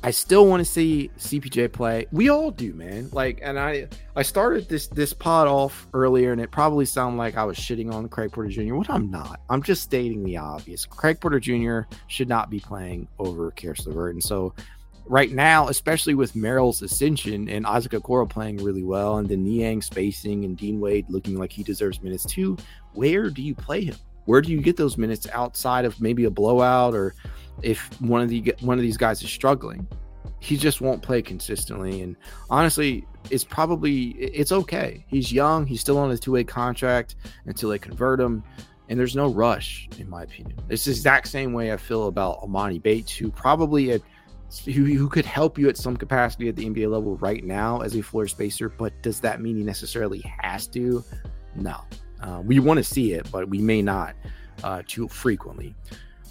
I still want to see CPJ play. We all do, man. Like, and I I started this this pod off earlier, and it probably sounded like I was shitting on Craig Porter Jr. What I'm not. I'm just stating the obvious. Craig Porter Jr. should not be playing over Caris LeVert, and so right now, especially with Merrill's ascension and Isaac Okoro playing really well, and then Niang spacing and Dean Wade looking like he deserves minutes too. Where do you play him? Where do you get those minutes outside of maybe a blowout or if one of the one of these guys is struggling? He just won't play consistently, and honestly, it's probably it's okay. He's young. He's still on a two way contract until they convert him, and there's no rush, in my opinion. It's the exact same way I feel about Emoni Bates, who probably at who, who could help you at some capacity at the NBA level right now as a floor spacer, but does that mean he necessarily has to? No. Uh, we want to see it, but we may not uh, too frequently.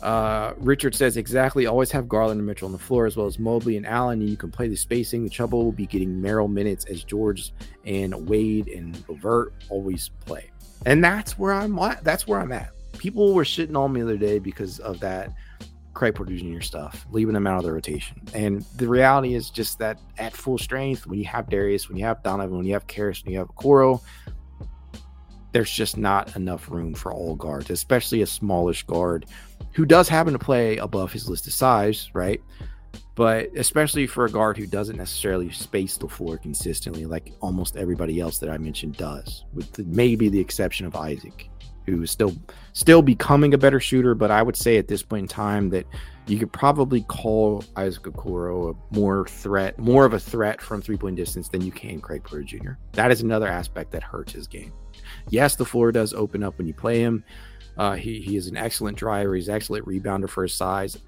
Uh, Richard says exactly. Always have Garland and Mitchell on the floor as well as Mobley and Allen. And you can play the spacing. The trouble will be getting Merrill minutes as George and Wade and LeVert always play. And that's where I'm at. That's where I'm at. People were shitting on me the other day because of that Craig Porter Jr. stuff, leaving them out of the rotation. And the reality is just that at full strength, when you have Darius, when you have Donovan, when you have Caris, when you have Okoro, there's just not enough room for all guards, especially a smallish guard who does happen to play above his listed size, right? But especially for a guard who doesn't necessarily space the floor consistently, like almost everybody else that I mentioned does, with the, maybe the exception of Isaac who is still still becoming a better shooter. But I would say at this point in time that you could probably call Isaac Okoro a more threat, more of a threat from three point distance than you can Craig Porter Jr. That is another aspect that hurts his game. Yes, the floor does open up when you play him. Uh, he, he is an excellent driver. He's excellent rebounder for his size.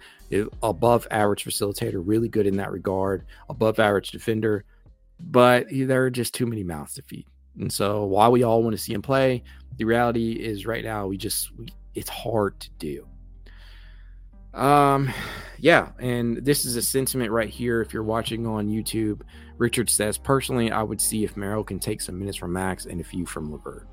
Above average facilitator, really good in that regard. Above average defender, but there are just too many mouths to feed. And so while we all want to see him play, the reality is right now we just we, it's hard to do. Um, yeah, and this is a sentiment right here. If you're watching on YouTube, Richard says, personally, I would see if Merrill can take some minutes from Max and a few from LeVert.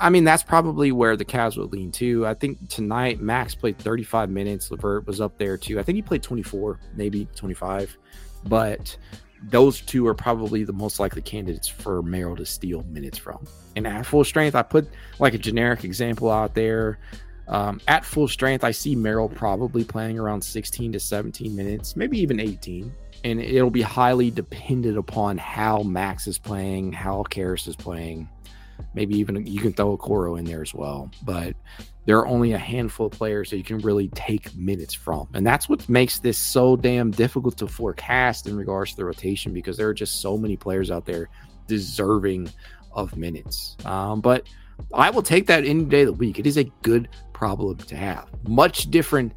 I mean, that's probably where the Cavs would lean to. I think tonight Max played 35 minutes. LeVert was up there too. I think he played 24, maybe 25. But those two are probably the most likely candidates for Merrill to steal minutes from. And at full strength, I put like a generic example out there. Um, at full strength, I see Merrill probably playing around 16 to 17 minutes, maybe even 18. And it'll be highly dependent upon how Max is playing, how Caris is playing. Maybe even you can throw Okoro in there as well. But there are only a handful of players that you can really take minutes from. And that's what makes this so damn difficult to forecast in regards to the rotation because there are just so many players out there deserving of minutes. Um, but I will take that any day of the week. It is a good problem to have. Much different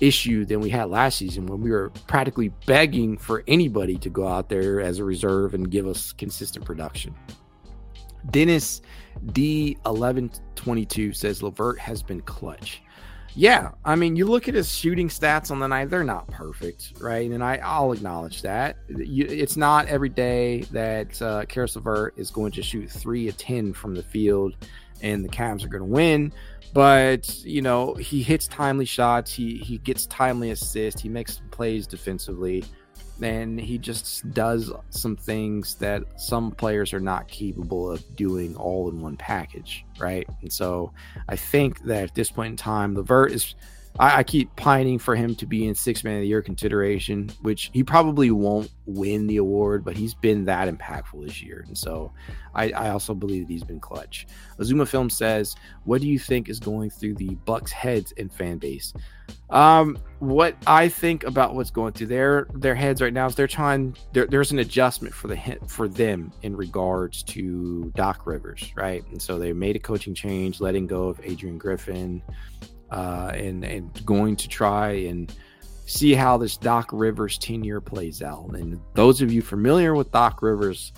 issue than we had last season when we were practically begging for anybody to go out there as a reserve and give us consistent production. Dennis D1122 says LeVert has been clutch. Yeah, I mean, you look at his shooting stats on the night, they're not perfect, right? And I, I'll acknowledge that. You, it's not every day that uh, Caris LeVert is going to shoot three of 10 from the field and the Cavs are going to win. But, you know, he hits timely shots, he, he gets timely assists, he makes plays defensively and he just does some things that some players are not capable of doing all in one package, right? And so I think that at this point in time, LeVert is I, I, keep pining for him to be in six man of the year consideration, which he probably won't win the award, but he's been that impactful this year. And so I, I also believe that he's been clutch. Azuma Film says, What do you think is going through the Bucks heads and fan base? Um, what I think about what's going through their their heads right now is they're trying there's an adjustment for the for them in regards to Doc Rivers, right? And so they made a coaching change, letting go of Adrian Griffin uh, and and going to try and see how this Doc Rivers tenure plays out. And those of you familiar with Doc Rivers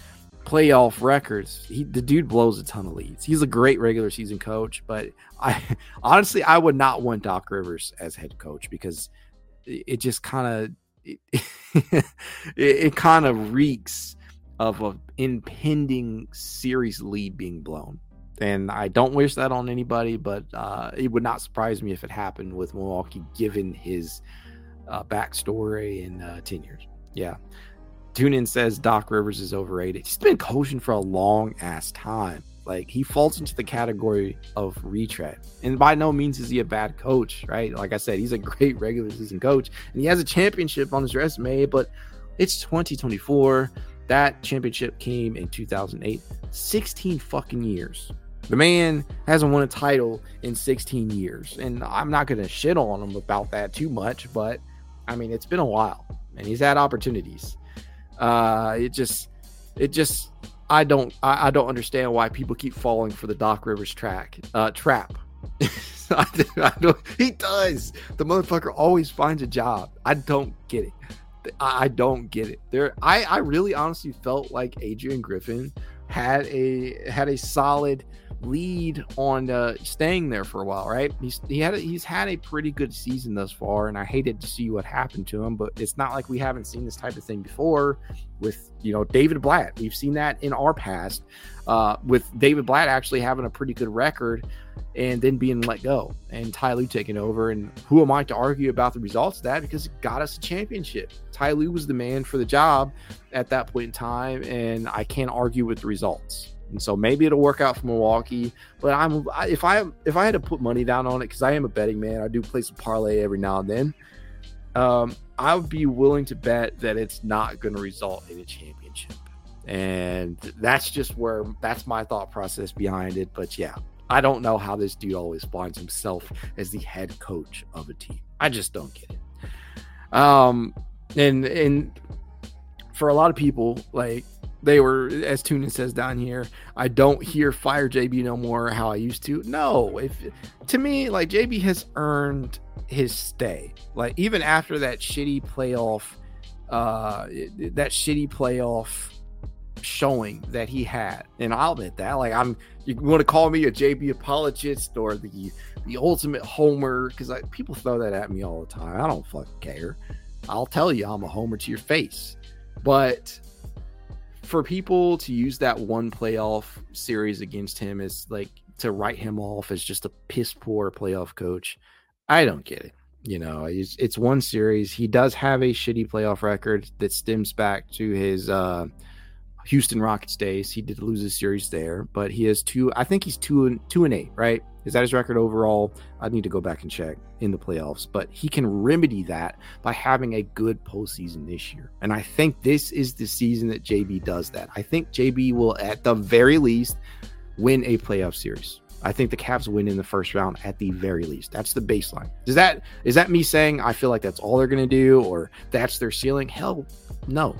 playoff records, he, the dude blows a ton of leads. He's a great regular season coach, but I *laughs* honestly I would not want Doc Rivers as head coach because it, just kind of *laughs* it, it, it kind of reeks of an impending series lead being blown. And I don't wish that on anybody, but uh, it would not surprise me if it happened with Milwaukee, given his uh, backstory and uh, tenures. Yeah. TuneIn says Doc Rivers is overrated. He's been coaching for a long ass time. Like he falls into the category of retread. And by no means is he a bad coach, right? Like I said, he's a *laughs* great regular season coach and he has a championship on his resume, but it's 2024. That championship came in 2008. 16 fucking years. The man hasn't won a title in 16 years. And I'm not going to shit on him about that too much, but I mean, it's been a while and he's had opportunities. Uh, it just, it just, I don't, I, I don't understand why people keep falling for the Doc Rivers track, uh, trap. *laughs* I, I don't, he does. The motherfucker always finds a job. I don't get it. I don't get it. There, I, I really honestly felt like Adrian Griffin had a had a solid lead on uh, staying there for a while, right? He's he had a, he's had a pretty good season thus far, and I hated to see what happened to him. But it's not like we haven't seen this type of thing before with you know David Blatt. We've seen that in our past uh, with David Blatt actually having a pretty good record and then being let go, and Ty Lue taking over. And who am I to argue about the results of that? Because it got us a championship. Ty Lue was the man for the job at that point in time, and I can't argue with the results. And so maybe it'll work out for Milwaukee. But I'm if I if I had to put money down on it because I am a betting man, I do play some parlay every now and then. Um, I would be willing to bet that it's not going to result in a championship, and that's just where that's my thought process behind it. But yeah, I don't know how this dude always finds himself as the head coach of a team. I just don't get it. Um, and and for a lot of people, like they were, as Tunin says down here, I don't hear fire JB no more how I used to. No, if to me, like JB has earned his stay. Like even after that shitty playoff, uh, that shitty playoff showing that he had, and I'll admit that. Like I'm, you want to call me a JB apologist or the the ultimate homer because like people throw that at me all the time. I don't fucking care. I'll tell you, I'm a homer to your face. But for people to use that one playoff series against him as like to write him off as just a piss poor playoff coach, I don't get it. You know, it's, it's one series. He does have a shitty playoff record that stems back to his uh, Houston Rockets days. He did lose a series there, but he has two. I think he's two and two and eight, right? Is that his record overall? I need to go back and check in the playoffs, but he can remedy that by having a good postseason this year. And I think this is the season that JB does that. I think JB will, at the very least, win a playoff series. I think the Cavs win in the first round at the very least. That's the baseline. Is that is that me saying I feel like that's all they're going to do or that's their ceiling? Hell, no.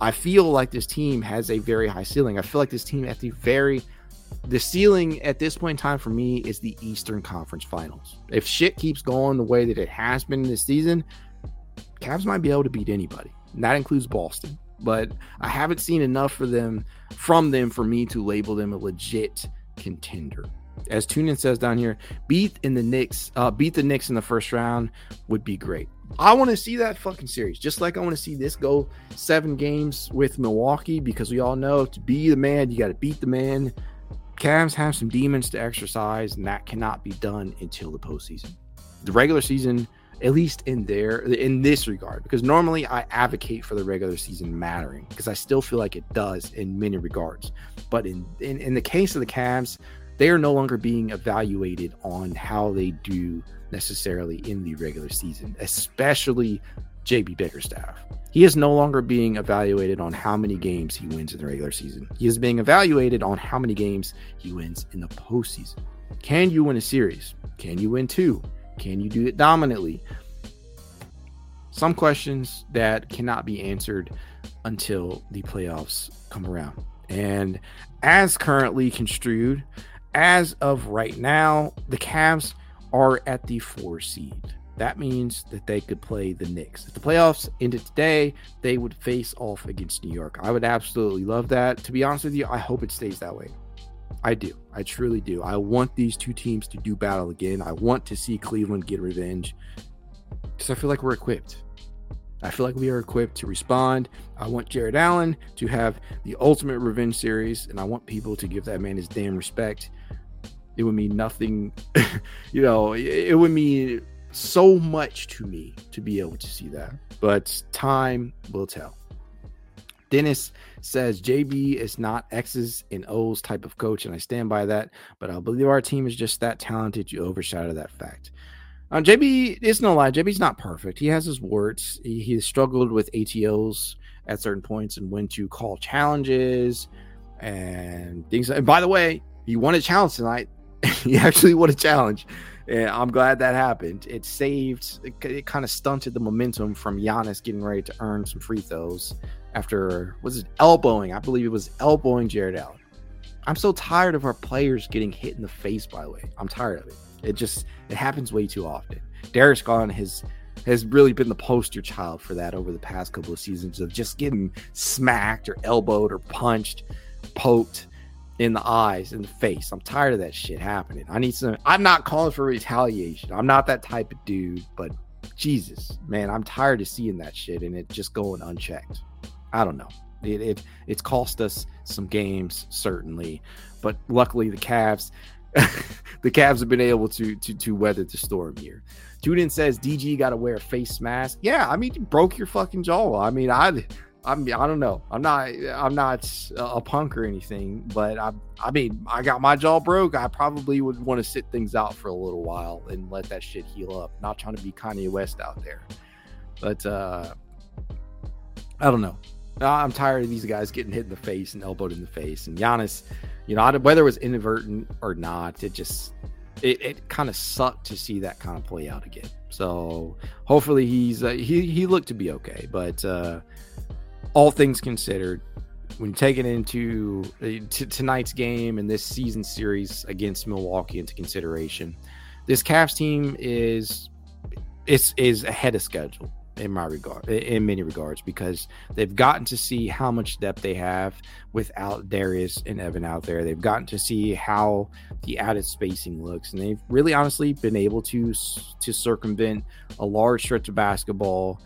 I feel like this team has a very high ceiling. I feel like this team at the very the ceiling at this point in time for me is the Eastern Conference Finals. If shit keeps going the way that it has been this season, Cavs might be able to beat anybody. And that includes Boston. But I haven't seen enough for them from them for me to label them a legit contender. As Tunin says down here, beat in the Knicks, uh, beat the Knicks in the first round would be great. I want to see that fucking series, just like I want to see this go seven games with Milwaukee, because we all know to be the man, you got to beat the man. Cavs have some demons to exercise, and that cannot be done until the postseason. The regular season, at least in there, in this regard, because normally I advocate for the regular season mattering because I still feel like it does in many regards. But in, in, in the case of the Cavs, they are no longer being evaluated on how they do necessarily in the regular season, especially JB Bickerstaff. He is no longer being evaluated on how many games he wins in the regular season. He is being evaluated on how many games he wins in the postseason. Can you win a series? Can you win two? Can you do it dominantly? Some questions that cannot be answered until the playoffs come around. And as currently construed, as of right now, the Cavs are at the four seed. That means that they could play the Knicks. If the playoffs ended today, they would face off against New York. I would absolutely love that. To be honest with you, I hope it stays that way. I do. I truly do. I want these two teams to do battle again. I want to see Cleveland get revenge because I feel like we're equipped. I feel like we are equipped to respond. I want Jarrett Allen to have the ultimate revenge series, and I want people to give that man his damn respect. It would mean nothing, *laughs* you know, it would mean so much to me to be able to see that. But time will tell. Dennis says JB is not X's and O's type of coach, and I stand by that. But I believe our team is just that talented. You overshadow that fact. Uh, JB is no lie. JB's not perfect. He has his warts. He, he struggled with ATOs at certain points and when to call challenges and things. And by the way, he won a challenge tonight. *laughs* he actually won a challenge. And I'm glad that happened. It saved, it, it kind of stunted the momentum from Giannis getting ready to earn some free throws after, was it elbowing? I believe it was elbowing Jarrett Allen. I'm so tired of our players getting hit in the face, by the way. I'm tired of it. It just, it happens way too often. Darius Garland has has really been the poster child for that over the past couple of seasons of just getting smacked or elbowed or punched, poked in the eyes, in the face. I'm tired of that shit happening. I need some. I'm not calling for retaliation. I'm not that type of dude, but Jesus, man, I'm tired of seeing that shit and it just going unchecked. I don't know. It, it it's cost us some games certainly, but luckily the Cavs, *laughs* the Cavs have been able to to to weather the storm here. Juden says DG got to wear a face mask. Yeah, I mean, you broke your fucking jaw. I mean, I I'm I don't know. I'm not I'm not a punk or anything, but I I mean I got my jaw broke. I probably would want to sit things out for a little while and let that shit heal up. Not trying to be Kanye West out there, but uh I don't know. I'm tired of these guys getting hit in the face and elbowed in the face. And Giannis, you know, whether it was inadvertent or not, it just it, it kind of sucked to see that kind of play out again. So hopefully he's uh, he he looked to be okay, but. uh all things considered, when you take it into uh, t- tonight's game and this season series against Milwaukee into consideration, this Cavs team is is is ahead of schedule in my regard in many regards because they've gotten to see how much depth they have without Darius and Evan out there. They've gotten to see how the added spacing looks and they've really honestly been able to to circumvent a large stretch of basketball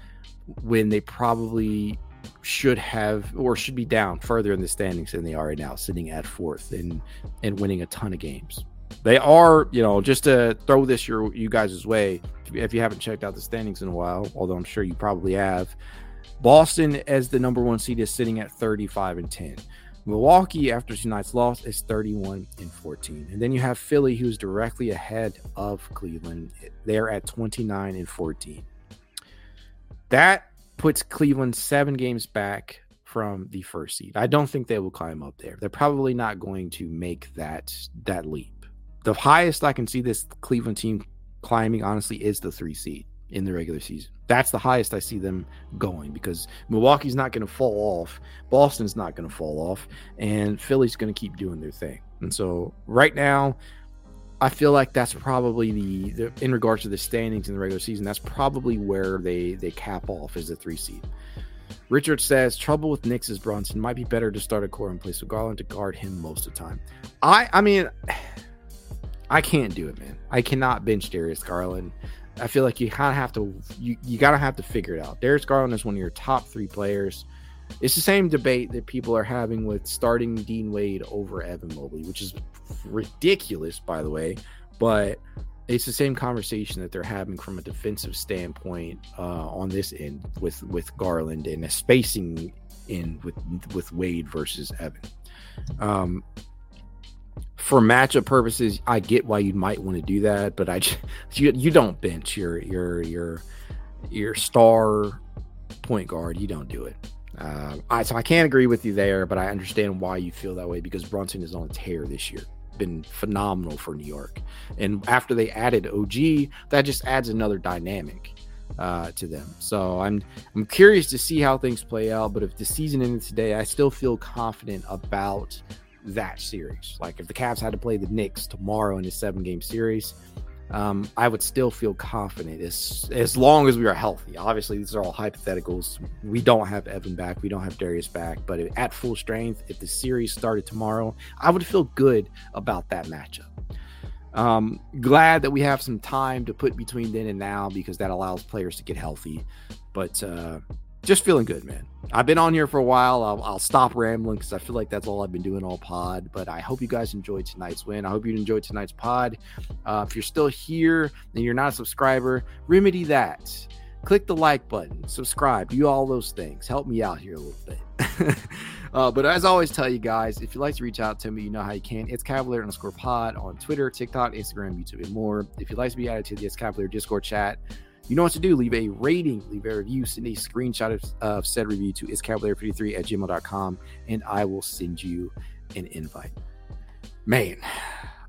when they probably should have or should be down further in the standings than they are right now, sitting at fourth and and winning a ton of games. They are, you know, just to throw this your you guys' way. If you haven't checked out the standings in a while, although I'm sure you probably have, Boston as the number one seed is sitting at 35 and 10. Milwaukee, after tonight's loss, is 31 and 14. And then you have Philly, who's directly ahead of Cleveland. They're at 29 and 14. That puts Cleveland seven games back from the first seed. I don't think they will climb up there. They're probably not going to make that that leap. The highest I can see this Cleveland team climbing, honestly, is the three seed in the regular season. That's the highest I see them going because Milwaukee's not going to fall off, Boston's not going to fall off, and Philly's going to keep doing their thing. And so right now, I feel like that's probably the, the, in regards to the standings in the regular season. That's probably where they they cap off as a three seed. Richard says trouble with Knicks is Brunson might be better to start Okoro in place of Garland to guard him most of the time. I I mean, *sighs* I can't do it, man. I cannot bench Darius Garland. I feel like you kind of have to you you gotta have to figure it out. Darius Garland is one of your top three players. It's the same debate that people are having with starting Dean Wade over Evan Mobley, which is ridiculous, by the way. But it's the same conversation that they're having from a defensive standpoint uh, on this end with with Garland and a spacing in with with Wade versus Evan. Um, for matchup purposes, I get why you might want to do that, but I just, *laughs* you you don't bench your your your your star point guard. You don't do it. Uh, I, so I can't agree with you there, but I understand why you feel that way because Brunson is on a tear this year. Been phenomenal for New York, and after they added OG, that just adds another dynamic uh, to them. So I'm I'm curious to see how things play out. But if the season ended today, I still feel confident about that series. Like if the Cavs had to play the Knicks tomorrow in a seven game series, um, I would still feel confident as as long as we are healthy. Obviously, these are all hypotheticals. We don't have Evan back, we don't have Darius back, but at full strength, if the series started tomorrow, I would feel good about that matchup. Um, glad that we have some time to put between then and now because that allows players to get healthy. But uh, just feeling good, man. I've been on here for a while. I'll, I'll stop rambling because I feel like that's all I've been doing all pod. But I hope you guys enjoyed tonight's win. I hope you enjoyed tonight's pod. Uh, if you're still here and you're not a subscriber, remedy that. Click the like button, subscribe, do all those things. Help me out here a little bit. *laughs* uh, but as I always tell you guys, if you'd like to reach out to me, you know how you can. It's Cavalier underscore pod on Twitter, TikTok, Instagram, YouTube, and more. If you'd like to be added to the It's Cavalier Discord chat, you know what to do. Leave a rating, leave a review, send a screenshot of, of said review to iscavalier53 at gmail.com, and I will send you an invite. Man,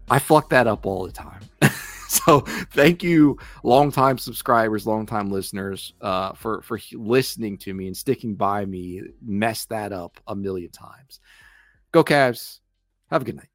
I fuck that up all the time. *laughs* so thank you, longtime subscribers, longtime listeners, uh, for for listening to me and sticking by me. Mess that up a million times. Go Cavs. Have a good night.